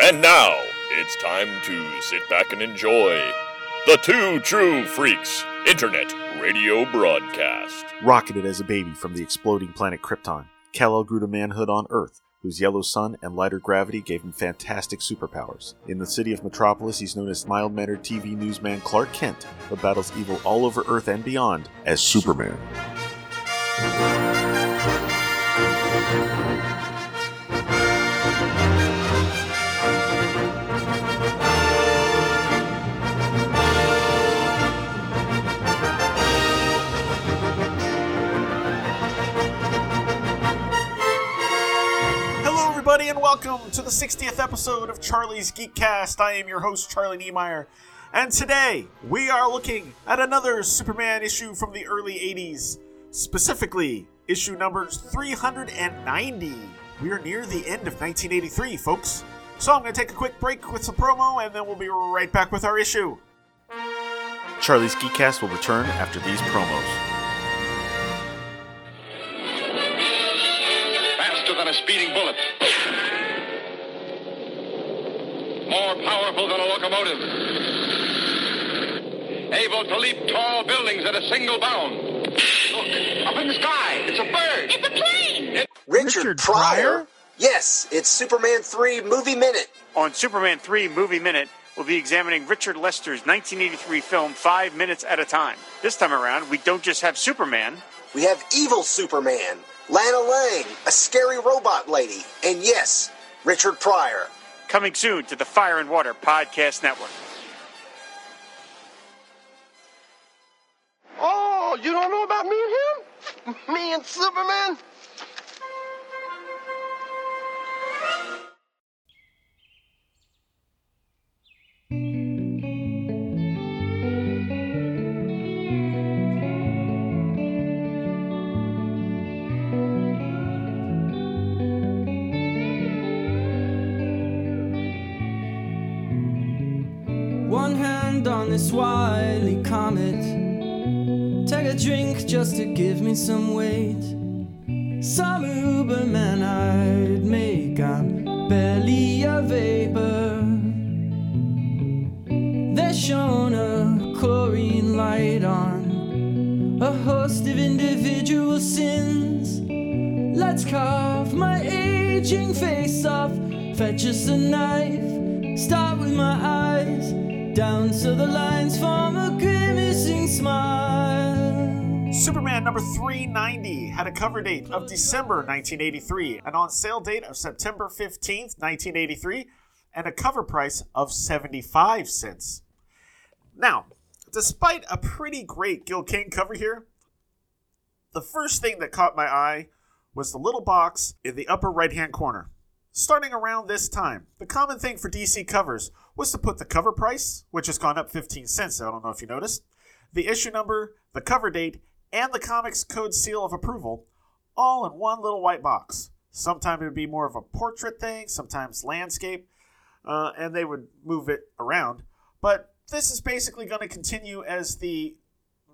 And now, it's time to sit back and enjoy the Two True Freaks Internet Radio Broadcast. Rocketed as a baby from the exploding planet Krypton, Kal-El grew to manhood on Earth, whose yellow sun and lighter gravity gave him fantastic superpowers. In the city of Metropolis, he's known as mild mannered TV newsman Clark Kent, but battles evil all over Earth and beyond as Superman. Welcome to the 60th episode of Charlie's Geekcast. I am your host, Charlie Niemeyer, and today we are looking at another Superman issue from the early 80s, specifically issue numbers 390. We are near the end of 1983, folks. So I'm going to take a quick break with some promo, and then we'll be right back with our issue. Charlie's Geekcast will return after these promos. faster than a speeding bullet, more powerful than a locomotive, able to leap tall buildings at a single bound. Look, up in the sky, it's a bird. It's a plane! Richard, Richard Pryor? Pryor? Yes, it's Superman 3 Movie Minute. On Superman 3 Movie Minute, we'll be examining Richard Lester's 1983 film Five Minutes at a Time. This time around, we don't just have Superman, We have Evil Superman, Lana Lang, a scary robot lady, and yes, Richard Pryor. Coming soon to the Fire and Water Podcast Network. Oh, you don't know about me and him? Me and Superman? Wily comet. Take a drink just to give me some weight. Some Uberman I'd make. I'm barely a vapor. They shone a chlorine light on a host of individual sins. Let's carve my aging face off. Fetch us a knife. Start with my so the lines form a grimacing smile. Superman number 390 had a cover date of December 1983, an on sale date of September 15th, 1983, and a cover price of 75 cents. Now, despite a pretty great Gil Kane cover here, the first thing that caught my eye was the little box in the upper right hand corner. Starting around this time, the common thing for DC covers was to put the cover price, which has gone up 15 cents, I don't know if you noticed, the issue number, the cover date, and the comics code seal of approval all in one little white box. Sometimes it would be more of a portrait thing, sometimes landscape, uh, and they would move it around. But this is basically going to continue as the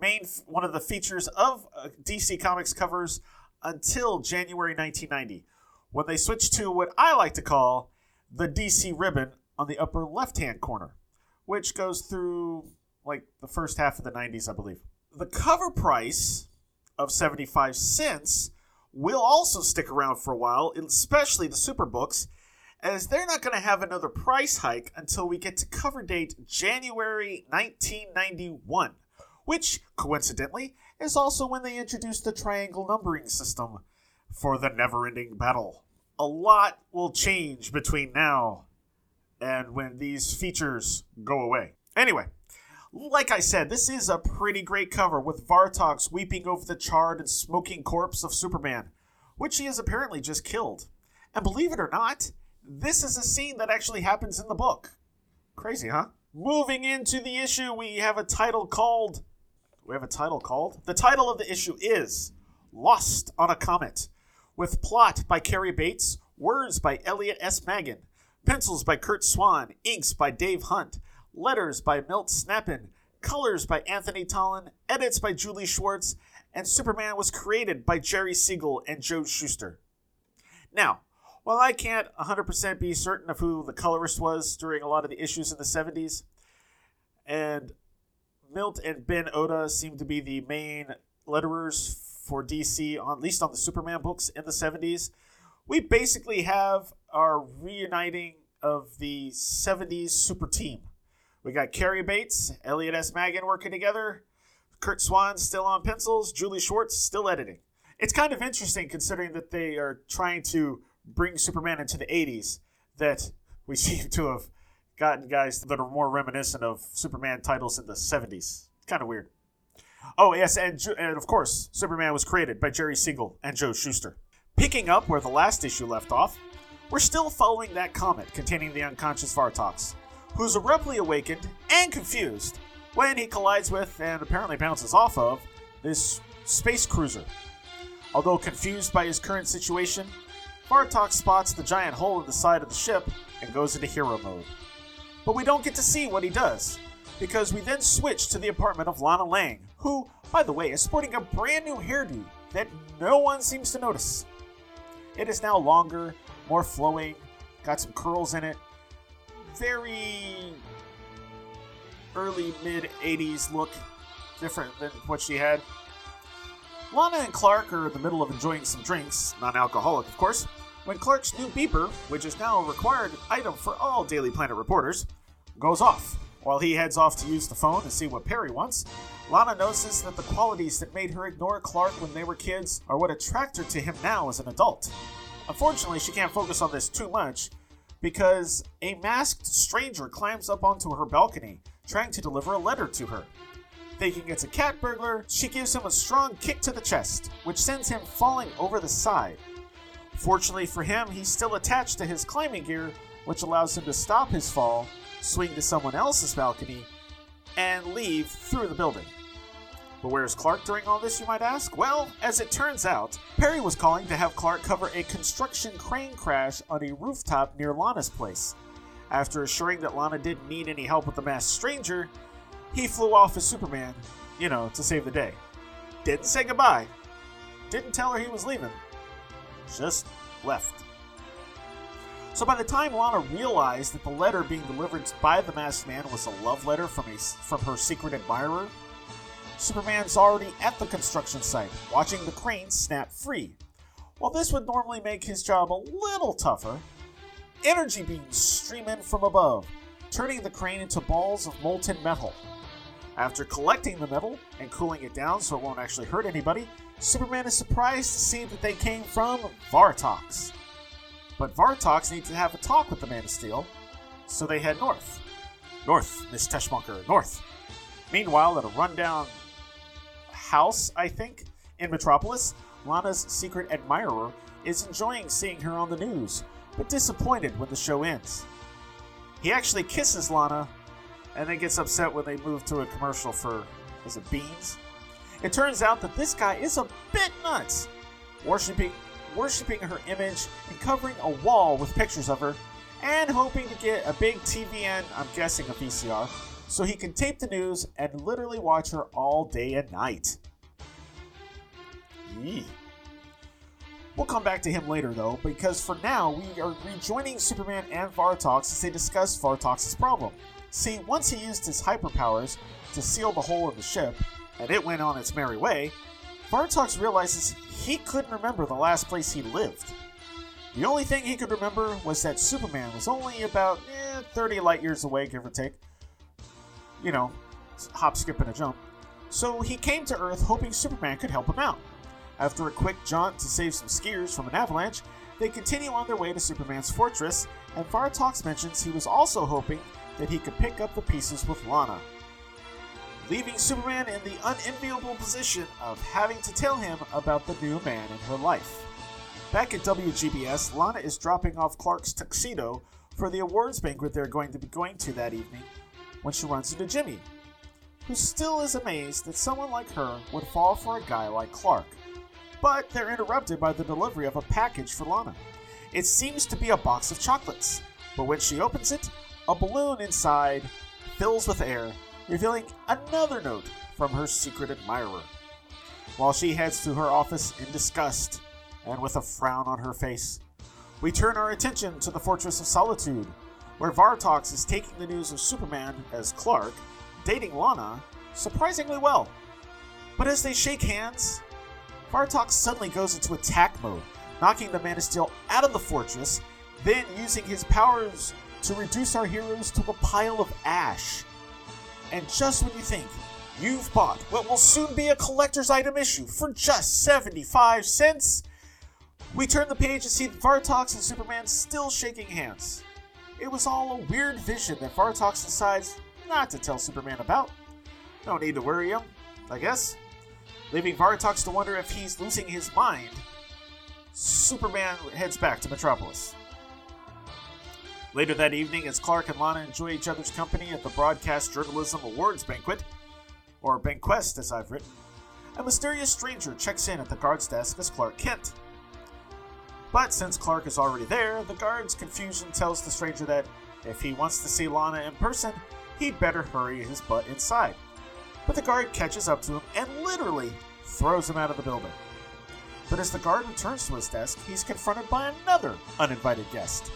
main one of the features of uh, DC Comics covers until January 1990, when they switched to what I like to call the DC ribbon on the upper left-hand corner, which goes through like the first half of the 90s, I believe. The cover price of 75 cents will also stick around for a while, especially the Superbooks, as they're not going to have another price hike until we get to cover date January 1991, which, coincidentally, is also when they introduced the triangle numbering system for the never ending battle. A lot will change between now and when these features go away. Anyway, like I said, this is a pretty great cover with Vartox weeping over the charred and smoking corpse of Superman, which he has apparently just killed. And believe it or not, this is a scene that actually happens in the book. Crazy, huh? Moving into the issue, we have a title called. We have a title called. The title of the issue is Lost on a Comet, with plot by Cary Bates, words by Elliot S. Maggin, pencils by Curt Swan, inks by Dave Hunt, letters by Milt Snapinn, colors by Anthony Tollin, edits by Julie Schwartz, and Superman was created by Jerry Siegel and Joe Shuster. Now, While I can't 100% be certain of who the colorist was during a lot of the issues in the 70s, and Milt and Ben Oda seem to be the main letterers for DC, at least on the Superman books in the 70s, we basically have our reuniting of the 70s super team. We got Cary Bates, Elliot S. Maggin working together, Curt Swan still on pencils, Julie Schwartz still editing. It's kind of interesting considering that they are trying to bring Superman into the 80s, that we seem to have gotten guys that are more reminiscent of Superman titles in the 70s. Kind of weird. Oh, yes, and, and of course, Superman was created by Jerry Siegel and Joe Shuster. Picking up where the last issue left off, we're still following that comet containing the unconscious Vartox, who's abruptly awakened and confused when he collides with and apparently bounces off of this space cruiser. Although confused by his current situation, Vartox spots the giant hole in the side of the ship and goes into hero mode. But we don't get to see what he does, because we then switch to the apartment of Lana Lang, who, by the way, is sporting a brand new hairdo that no one seems to notice. It is now longer, more flowing, got some curls in it, very early mid 80s look, different than what she had. Lana and Clark are in the middle of enjoying some drinks, non alcoholic, of course, when Clark's new beeper, which is now a required item for all Daily Planet reporters, goes off. While he heads off to use the phone to see what Perry wants, Lana notices that the qualities that made her ignore Clark when they were kids are what attract her to him now as an adult. Unfortunately, she can't focus on this too much because a masked stranger climbs up onto her balcony, trying to deliver a letter to her. Thinking it's a cat burglar, she gives him a strong kick to the chest, which sends him falling over the side. Fortunately for him, he's still attached to his climbing gear, which allows him to stop his fall, swing to someone else's balcony, and leave through the building. But where's Clark during all this, you might ask? Well, as it turns out, Perry was calling to have Clark cover a construction crane crash on a rooftop near Lana's place. After assuring that Lana didn't need any help with the masked stranger, he flew off as Superman, you know, to save the day. Didn't say goodbye, didn't tell her he was leaving, just left. So by the time Lana realized that the letter being delivered by the masked man was a love letter from a, from her secret admirer, Superman's already at the construction site, watching the crane snap free. While this would normally make his job a little tougher, energy beams stream in from above, turning the crane into balls of molten metal. After collecting the metal and cooling it down so it won't actually hurt anybody, Superman is surprised to see that they came from Vartox. But Vartox needs to have a talk with the Man of Steel, so they head north. North, Miss Teschmacher, north. Meanwhile, at a rundown house, I think, in Metropolis, Lana's secret admirer is enjoying seeing her on the news, but disappointed when the show ends. He actually kisses Lana and then gets upset when they move to a commercial for, is it beans? It turns out that this guy is a bit nuts, worshiping worshiping her image and covering a wall with pictures of her, and hoping to get a big TVN, I'm guessing a VCR, so he can tape the news and literally watch her all day and night. Yee. We'll come back to him later though, because for now we are rejoining Superman and Vartox as they discuss Vartox's problem. See, once he used his hyperpowers to seal the hole in the ship, and it went on its merry way, Vartox realizes he couldn't remember the last place he lived. The only thing he could remember was that Superman was only about eh, 30 light years away, give or take. You know, hop, skip, and a jump. So he came to Earth hoping Superman could help him out. After a quick jaunt to save some skiers from an avalanche, they continue on their way to Superman's fortress, and Vartox mentions he was also hoping that he could pick up the pieces with Lana, leaving Superman in the unenviable position of having to tell him about the new man in her life. Back at WGBS, Lana is dropping off Clark's tuxedo for the awards banquet they're going to be going to that evening when she runs into Jimmy, who still is amazed that someone like her would fall for a guy like Clark. But they're interrupted by the delivery of a package for Lana. It seems to be a box of chocolates, but when she opens it, a balloon inside fills with air revealing another note from her secret admirer. While she heads to her office in disgust and with a frown on her face, We turn our attention to the Fortress of Solitude, where Vartox is taking the news of Superman as Clark, dating Lana, surprisingly well. But as they shake hands, Vartox suddenly goes into attack mode, knocking the Man of Steel out of the fortress, then using his powers to reduce our heroes to a pile of ash. And just when you think you've bought what will soon be a collector's item issue for just 75 cents, we turn the page and see Vartox and Superman still shaking hands. It was all a weird vision that Vartox decides not to tell Superman about. No need to worry him, I guess. Leaving Vartox to wonder if he's losing his mind, Superman heads back to Metropolis. Later that evening, as Clark and Lana enjoy each other's company at the Broadcast Journalism Awards banquet, or banquest as I've written, a mysterious stranger checks in at the guard's desk as Clark Kent. But since Clark is already there, the guard's confusion tells the stranger that if he wants to see Lana in person, he'd better hurry his butt inside. But the guard catches up to him and literally throws him out of the building. But as the guard returns to his desk, he's confronted by another uninvited guest.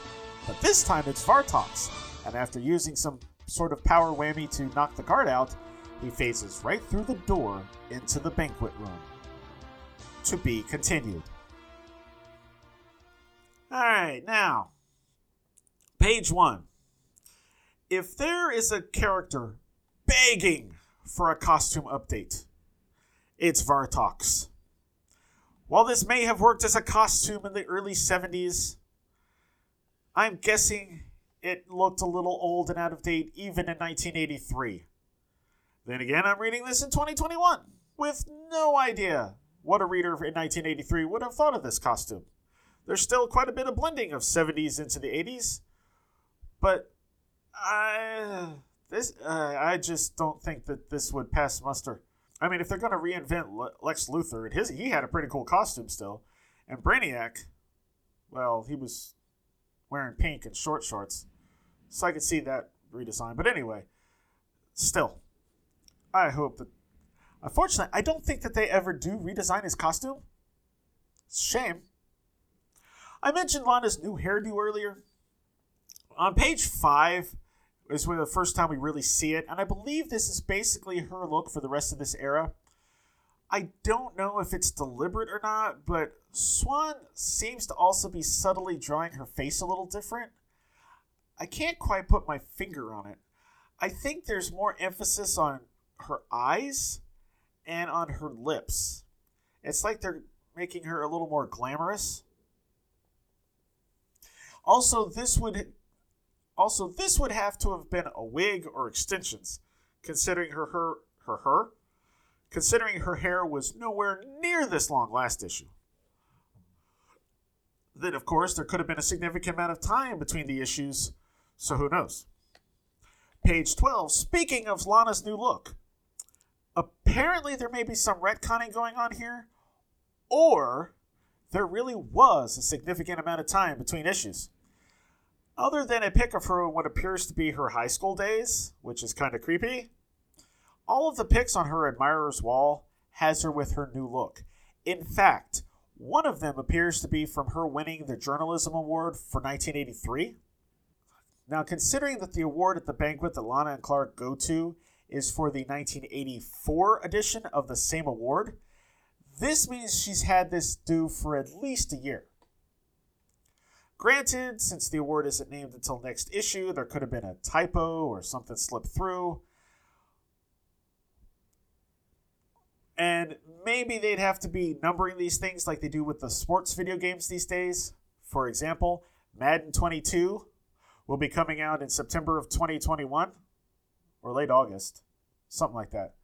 But this time it's Vartox, and after using some sort of power whammy to knock the guard out, he phases right through the door into the banquet room. To be continued. Alright, now, page one. If there is a character begging for a costume update, it's Vartox. While this may have worked as a costume in the early 70s, I'm guessing it looked a little old and out of date even in 1983. Then again, I'm reading this in 2021 with no idea what a reader in 1983 would have thought of this costume. There's still quite a bit of blending of 70s into the 80s, but I this uh, I just don't think that this would pass muster. I mean, if they're going to reinvent Le- Lex Luthor, and his he had a pretty cool costume still, and Brainiac, well, he was wearing pink and short shorts, so I could see that redesign. But anyway, still, I hope that. Unfortunately, I don't think that they ever do redesign his costume. Shame. I mentioned Lana's new hairdo earlier. On page five is where the first time we really see it, and I believe this is basically her look for the rest of this era. I don't know if it's deliberate or not, but Swan seems to also be subtly drawing her face a little different. I can't quite put my finger on it. I think there's more emphasis on her eyes and on her lips. It's like they're making her a little more glamorous. Also, this would also this would have to have been a wig or extensions, considering her her her her considering her hair was nowhere near this long last issue. Then, of course, there could have been a significant amount of time between the issues, so who knows? Page 12, speaking of Lana's new look, apparently there may be some retconning going on here, or there really was a significant amount of time between issues. Other than a pic of her in what appears to be her high school days, which is kind of creepy, all of the pics on her admirer's wall has her with her new look. In fact, one of them appears to be from her winning the Journalism Award for 1983. Now, considering that the award at the banquet that Lana and Clark go to is for the 1984 edition of the same award, this means she's had this due for at least a year. Granted, since the award isn't named until next issue, there could have been a typo or something slipped through. And maybe they'd have to be numbering these things like they do with the sports video games these days. For example, Madden 22 will be coming out in September of 2021 or late August, something like that.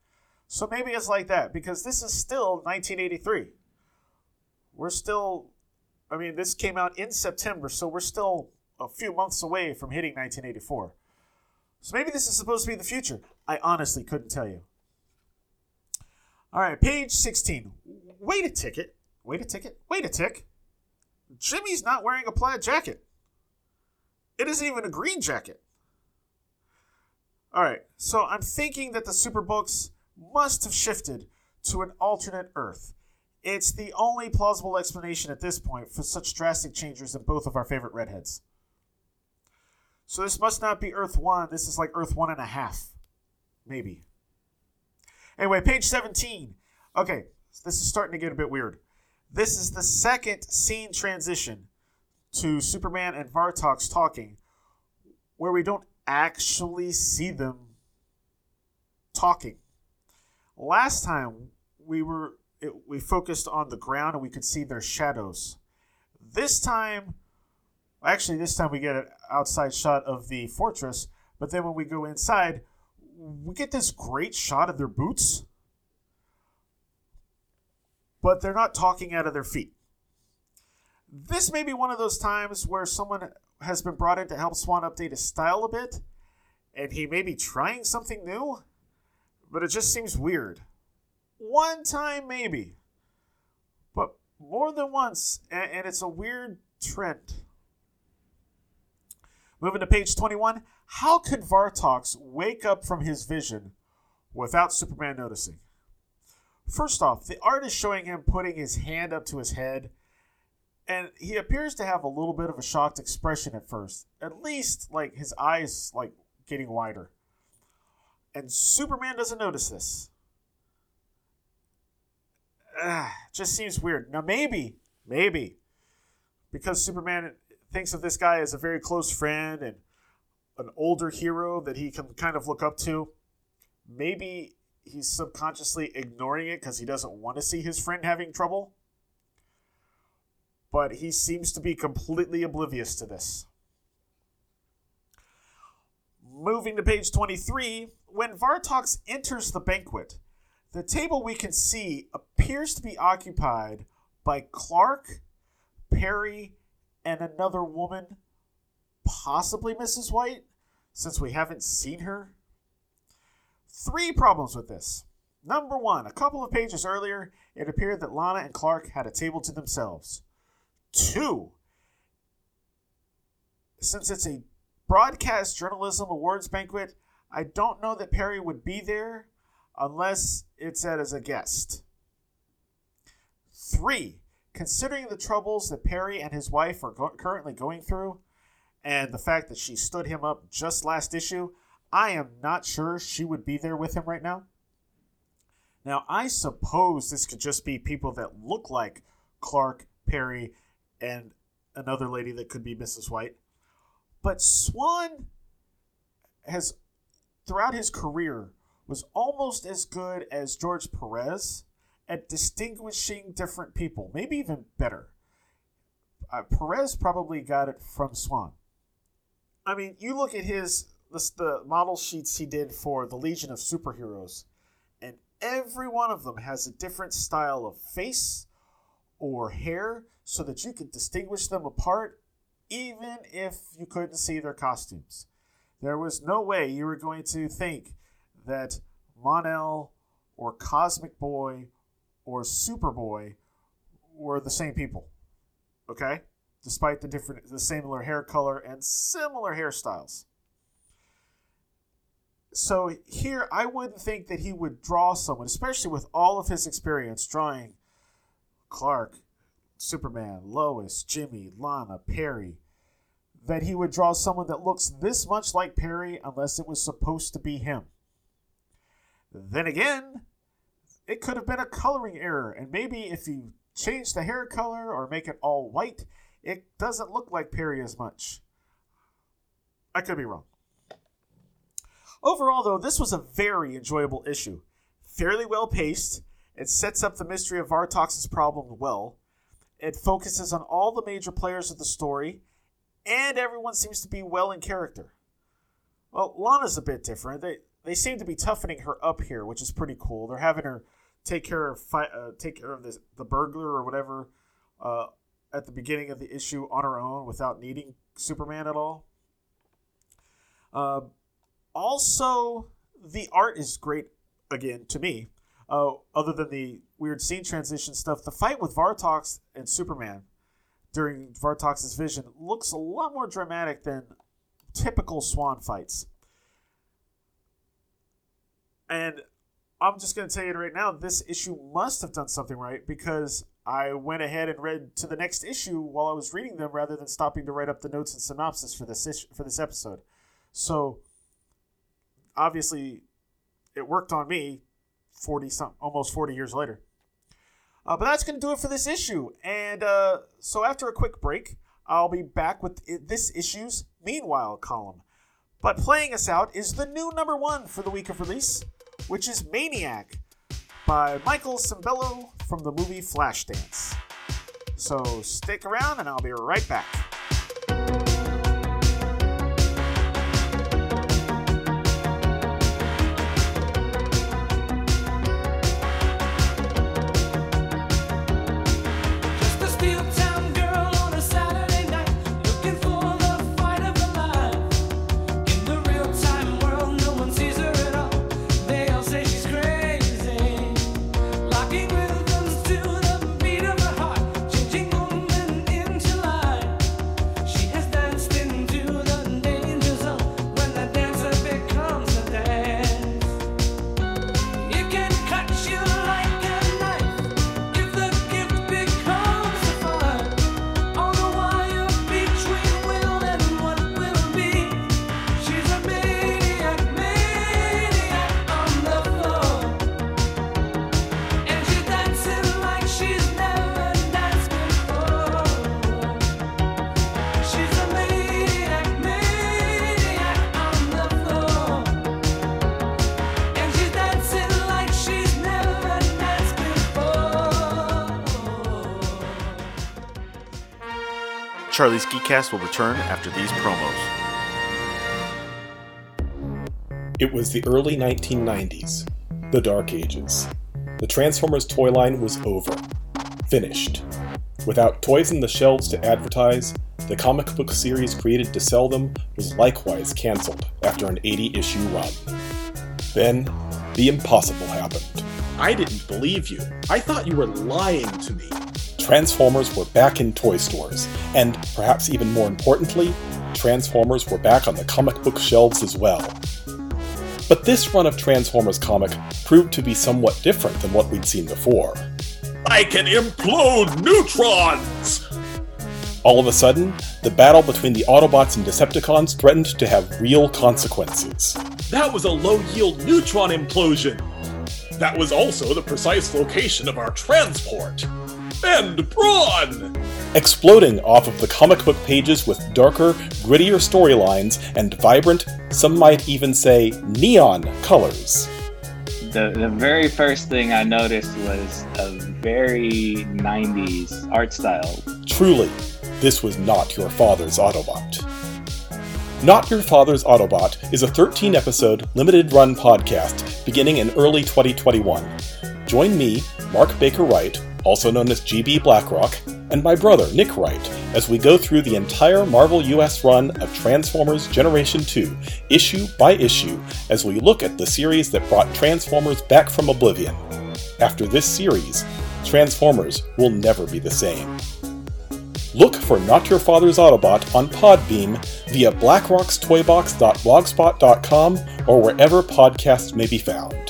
So maybe it's like that because this is still 1983. We're still I mean, this came out in September, so we're still a few months away from hitting 1984. So maybe this is supposed to be the future. I honestly couldn't tell you. All right, page 16. Wait a ticket. Wait a ticket. Wait a tick. Jimmy's not wearing a plaid jacket. It isn't even a green jacket. All right, so I'm thinking that the Superbooks must have shifted to an alternate Earth. It's the only plausible explanation at this point for such drastic changes in both of our favorite redheads. So this must not be Earth 1. This is like Earth one and a half, Maybe. Anyway, page 17. Okay, this is starting to get a bit weird. This is the second scene transition to Superman and Vartox talking, where we don't actually see them talking. Last time we were it, we focused on the ground and we could see their shadows. This time, actually, this time we get an outside shot of the fortress, but then when we go inside, we get this great shot of their boots but they're not talking out of their feet. This may be one of those times where someone has been brought in to help Swan update his style a bit, and he may be trying something new, but it just seems weird. One time, maybe, but more than once, and, and it's a weird trend. Moving to page 21, how could Vartox wake up from his vision without Superman noticing? First off, the art is showing him putting his hand up to his head, and he appears to have a little bit of a shocked expression at first. At least, like his eyes, like getting wider. And Superman doesn't notice this. Uh, just seems weird. Now, maybe, maybe, because Superman thinks of this guy as a very close friend and an older hero that he can kind of look up to, maybe he's subconsciously ignoring it because he doesn't want to see his friend having trouble. But he seems to be completely oblivious to this. Moving to page 23, when Vartox enters the banquet, the table we can see appears to be occupied by Clark, Perry, and another woman, possibly Mrs. White, since we haven't seen her. Three problems with this. Number one, a couple of pages earlier, it appeared that Lana and Clark had a table to themselves. Two, since it's a broadcast journalism awards banquet, I don't know that Perry would be there unless it's said as a guest. Three, considering the troubles that Perry and his wife are go- currently going through, and the fact that she stood him up just last issue, I am not sure she would be there with him right now. Now, I suppose this could just be people that look like Clark, Perry, and another lady that could be Mrs. White. But Swan has, throughout his career, was almost as good as George Perez at distinguishing different people, maybe even better. Uh, Perez probably got it from Swan. I mean, you look at his the, the model sheets he did for the Legion of Superheroes, and every one of them has a different style of face or hair so that you could distinguish them apart even if you couldn't see their costumes. There was no way you were going to think that Mon-El or Cosmic Boy or Superboy were the same people. Okay? Despite the different the similar hair color and similar hairstyles so here I wouldn't think that he would draw someone, especially with all of his experience drawing Clark, Superman, Lois, Jimmy, Lana, Perry, that he would draw someone that looks this much like Perry unless it was supposed to be him. Then again, it could have been a coloring error, and maybe if you change the hair color or make it all white, it doesn't look like Perry as much. I could be wrong. Overall, though, this was a very enjoyable issue. Fairly well paced, it sets up the mystery of Vartox's problem well. It focuses on all the major players of the story, and everyone seems to be well in character. Well, Lana's a bit different. They they seem to be toughening her up here, which is pretty cool. They're having her take care of fi- uh, take care of this, the burglar or whatever uh, at the beginning of the issue on her own without needing Superman at all. Uh, also, the art is great again to me. Uh, other than the weird scene transition stuff, the fight with Vartox and Superman during Vartox's vision looks a lot more dramatic than typical Swan fights. And I'm just going to tell you right now, this issue must have done something right because I went ahead and read to the next issue while I was reading them rather than stopping to write up the notes and synopsis for this issue, for this episode. So obviously, it worked on me. Forty some, almost forty years later. Uh, but that's going to do it for this issue. And uh, so after a quick break, I'll be back with this issue's Meanwhile column. But playing us out is the new number one for the week of release, which is Maniac by Michael Sembello from the movie Flashdance. So stick around and I'll be right back. Charlie's Geekcast will return after these promos. It was the early 1990s, the Dark Ages. The Transformers toy line was over. Finished. Without toys in the shelves to advertise, the comic book series created to sell them was likewise cancelled after an 80 issue run. Then, the impossible happened. I didn't believe you. I thought you were lying to me. Transformers were back in toy stores, and perhaps even more importantly, Transformers were back on the comic book shelves as well. But this run of Transformers comic proved to be somewhat different than what we'd seen before. I can implode neutrons! All of a sudden, the battle between the Autobots and Decepticons threatened to have real consequences. That was a low yield neutron implosion! That was also the precise location of our transport! And Brawn! Exploding off of the comic book pages with darker, grittier storylines and vibrant, some might even say neon colors. The, the very first thing I noticed was a very 90s art style. Truly, this was not your father's Autobot. Not Your Father's Autobot is a 13 episode, limited run podcast beginning in early 2021. Join me, Mark Baker Wright, also known as GB Blackrock, and my brother, Nick Wright, as we go through the entire Marvel US run of Transformers Generation 2, issue by issue, as we look at the series that brought Transformers back from oblivion. After this series, Transformers will never be the same. Look for Not Your Father's Autobot on Podbean via blackrockstoybox.blogspot.com or wherever podcasts may be found.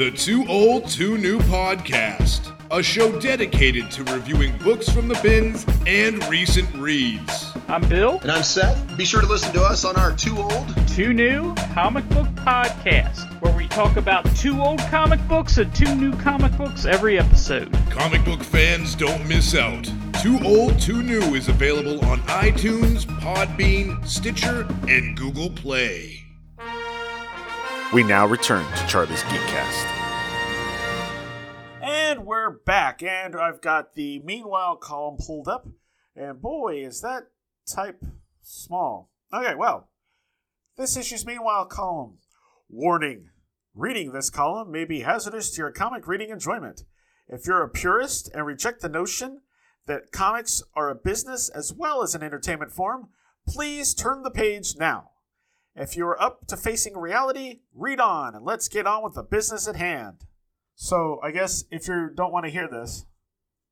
The Too Old, Too New podcast, a show dedicated to reviewing books from the bins and recent reads. I'm Bill. And I'm Seth. Be sure to listen to us on our Too Old, Too New Comic Book Podcast, where we talk about two old comic books and two new comic books every episode. Comic book fans don't miss out. Too Old, Too New is available on iTunes, Podbean, Stitcher, and Google Play. We now return to Charlie's Geekcast. And we're back, and I've got the Meanwhile column pulled up, and boy, is that type small. Okay, well, this issue's Meanwhile column. Warning Reading this column may be hazardous to your comic reading enjoyment. If you're a purist and reject the notion that comics are a business as well as an entertainment form, please turn the page now. If you're up to facing reality, read on and let's get on with the business at hand. So, I guess if you don't want to hear this,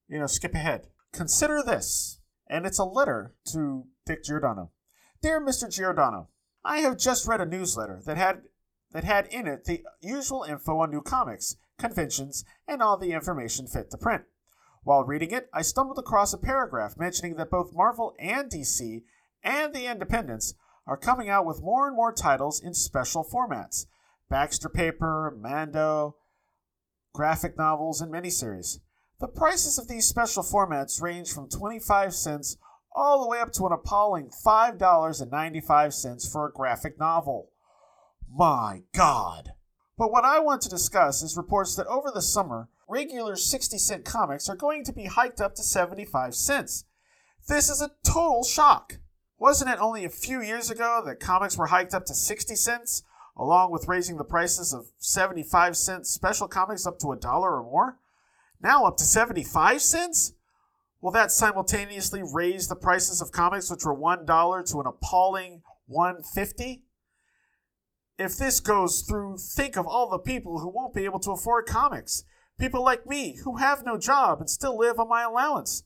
you know, skip ahead. Consider this, and it's a letter to Dick Giordano. Dear Mr. Giordano, I have just read a newsletter that had that had in it the usual info on new comics, conventions, and all the information fit to print. While reading it, I stumbled across a paragraph mentioning that both Marvel and DC and the Independents are coming out with more and more titles in special formats Baxter paper, Mando, graphic novels, and miniseries. The prices of these special formats range from 25 cents all the way up to an appalling $5.95 for a graphic novel. My God! But what I want to discuss is reports that over the summer, regular 60 cent comics are going to be hiked up to 75 cents. This is a total shock. Wasn't it only a few years ago that comics were hiked up to 60 cents, along with raising the prices of 75 cent special comics up to a dollar or more? Now up to 75 cents? Will that simultaneously raise the prices of comics which were $1 to an appalling 150? If this goes through, think of all the people who won't be able to afford comics. People like me who have no job and still live on my allowance.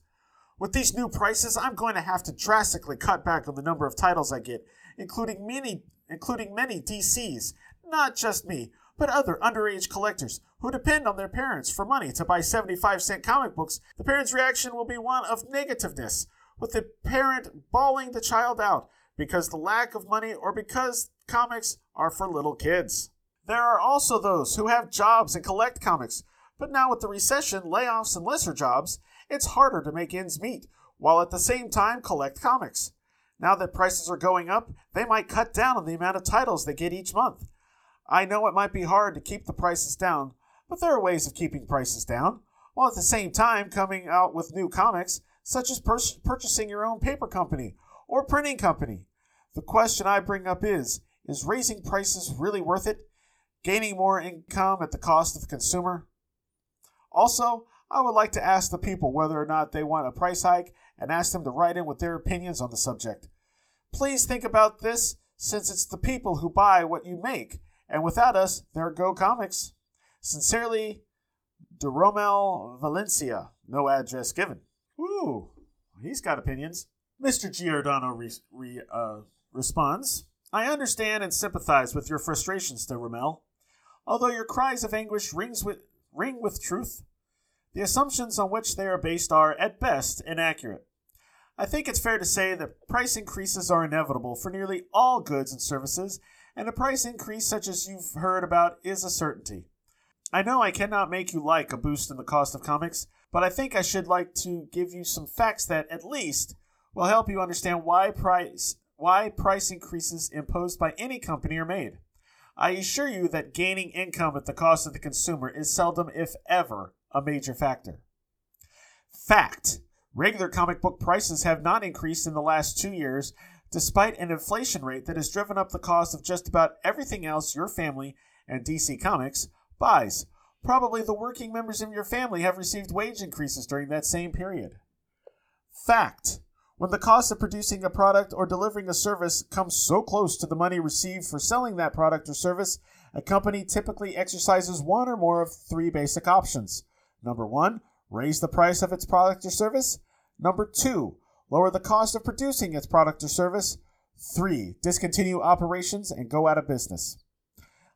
With these new prices, I'm going to have to drastically cut back on the number of titles I get, including many including many DCs, not just me, but other underage collectors who depend on their parents for money to buy 75 cent comic books. The parent's reaction will be one of negativeness, with the parent bawling the child out because the lack of money or because comics are for little kids. There are also those who have jobs and collect comics, but now with the recession, layoffs, and lesser jobs, it's harder to make ends meet, while at the same time collect comics. Now that prices are going up, they might cut down on the amount of titles they get each month. I know it might be hard to keep the prices down, but there are ways of keeping prices down, while at the same time coming out with new comics, such as pur- purchasing your own paper company or printing company. The question I bring up is is raising prices really worth it? Gaining more income at the cost of the consumer? Also, I would like to ask the people whether or not they want a price hike and ask them to write in with their opinions on the subject. Please think about this since it's the people who buy what you make, and without us, there go comics. Sincerely, Deromel Valencia. No address given. Woo, he's got opinions. Mr. Giordano re- re- uh, responds I understand and sympathize with your frustrations, Deromel. Although your cries of anguish rings with, ring with truth, the assumptions on which they are based are, at best, inaccurate. I think it's fair to say that price increases are inevitable for nearly all goods and services, and a price increase such as you've heard about is a certainty. I know I cannot make you like a boost in the cost of comics, but I think I should like to give you some facts that, at least, will help you understand why price why price increases imposed by any company are made. I assure you that gaining income at the cost of the consumer is seldom, if ever, a major factor. Fact regular comic book prices have not increased in the last two years, despite an inflation rate that has driven up the cost of just about everything else your family and DC Comics buys. Probably the working members of your family have received wage increases during that same period. Fact when the cost of producing a product or delivering a service comes so close to the money received for selling that product or service, a company typically exercises one or more of three basic options. Number one, raise the price of its product or service. Number two, lower the cost of producing its product or service. Three, discontinue operations and go out of business.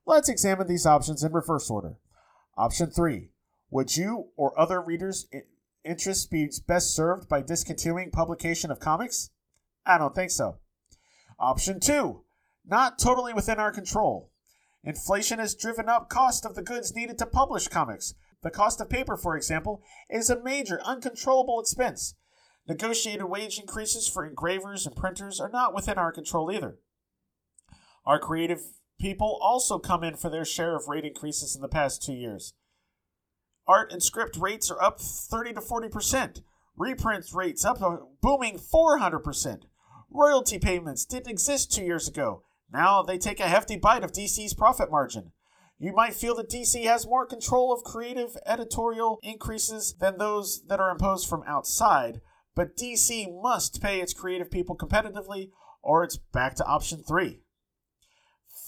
Let's examine these options in reverse order. Option three, would you or other readers interests be best served by discontinuing publication of comics? I don't think so. Option two, not totally within our control. Inflation has driven up cost of the goods needed to publish comics. The cost of paper, for example, is a major uncontrollable expense. Negotiated wage increases for engravers and printers are not within our control either. Our creative people also come in for their share of rate increases in the past two years. Art and script rates are up 30 to 40%. Reprint rates up a booming 400%. Royalty payments didn't exist two years ago. Now they take a hefty bite of DC's profit margin. You might feel that DC has more control of creative editorial increases than those that are imposed from outside, but DC must pay its creative people competitively, or it's back to option three.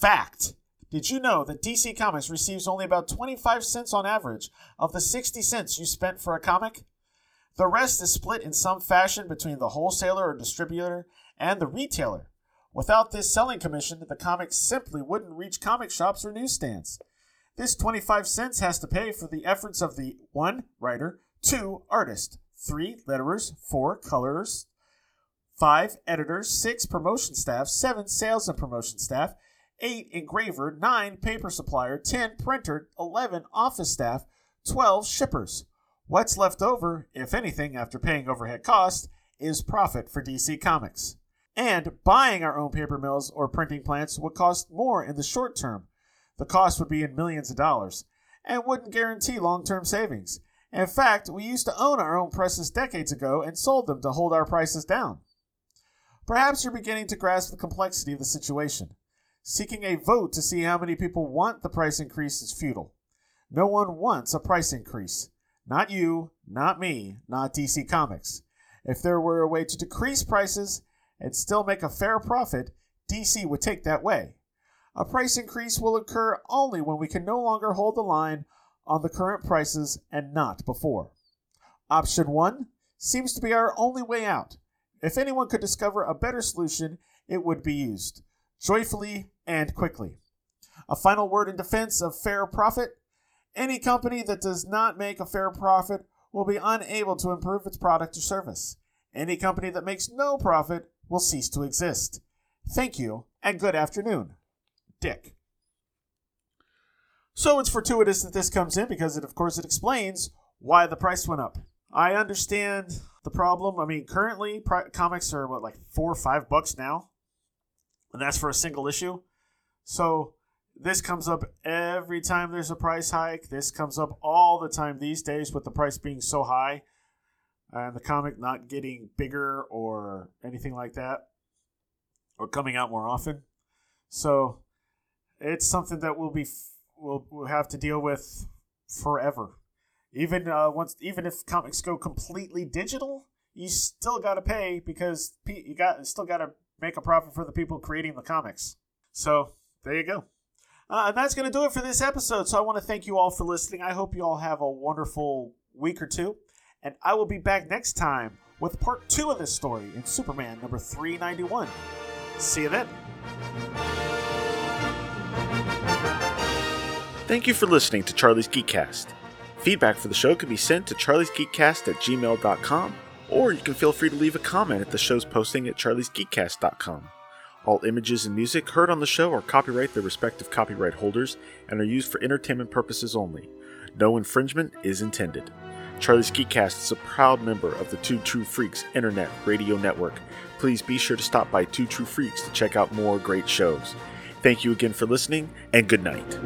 Fact did you know that DC Comics receives only about 25 cents on average of the 60 cents you spent for a comic? The rest is split in some fashion between the wholesaler or distributor and the retailer. Without this selling commission, the comics simply wouldn't reach comic shops or newsstands. This 25 cents has to pay for the efforts of the 1. writer, 2. artist, 3. letterers, 4. colorers, 5. editors, 6. promotion staff, 7. sales and promotion staff, 8. engraver, 9. paper supplier, 10. printer, 11. office staff, 12. shippers. What's left over, if anything, after paying overhead costs, is profit for DC Comics. And buying our own paper mills or printing plants would cost more in the short term. The cost would be in millions of dollars and wouldn't guarantee long term savings. In fact, we used to own our own presses decades ago and sold them to hold our prices down. Perhaps you're beginning to grasp the complexity of the situation. Seeking a vote to see how many people want the price increase is futile. No one wants a price increase. Not you, not me, not DC Comics. If there were a way to decrease prices, and still make a fair profit, DC would take that way. A price increase will occur only when we can no longer hold the line on the current prices and not before. Option 1 seems to be our only way out. If anyone could discover a better solution, it would be used, joyfully and quickly. A final word in defense of fair profit any company that does not make a fair profit will be unable to improve its product or service. Any company that makes no profit will cease to exist. Thank you, and good afternoon. Dick. So it's fortuitous that this comes in because it, of course, it explains why the price went up. I understand the problem. I mean, currently pri- comics are what like four or five bucks now, and that's for a single issue. So this comes up every time there's a price hike. This comes up all the time these days with the price being so high and the comic not getting bigger or anything like that or coming out more often. So it's something that we'll be we'll, we'll have to deal with forever. Even uh, once even if comics go completely digital, you still got to pay because you got still got to make a profit for the people creating the comics. So there you go. Uh, and that's going to do it for this episode. So I want to thank you all for listening. I hope you all have a wonderful week or two and I will be back next time with part two of this story in Superman number 391. See you then. Thank you for listening to Charlie's Geekcast. Feedback for the show can be sent to charliesgeekcast at gmail.com, or you can feel free to leave a comment at the show's posting at charliesgeekcast.com. All images and music heard on the show are copyright their respective copyright holders and are used for entertainment purposes only. No infringement is intended. Charlie's Geekcast is a proud member of the Two True Freaks Internet Radio Network. Please be sure to stop by Two True Freaks to check out more great shows. Thank you again for listening, and good night.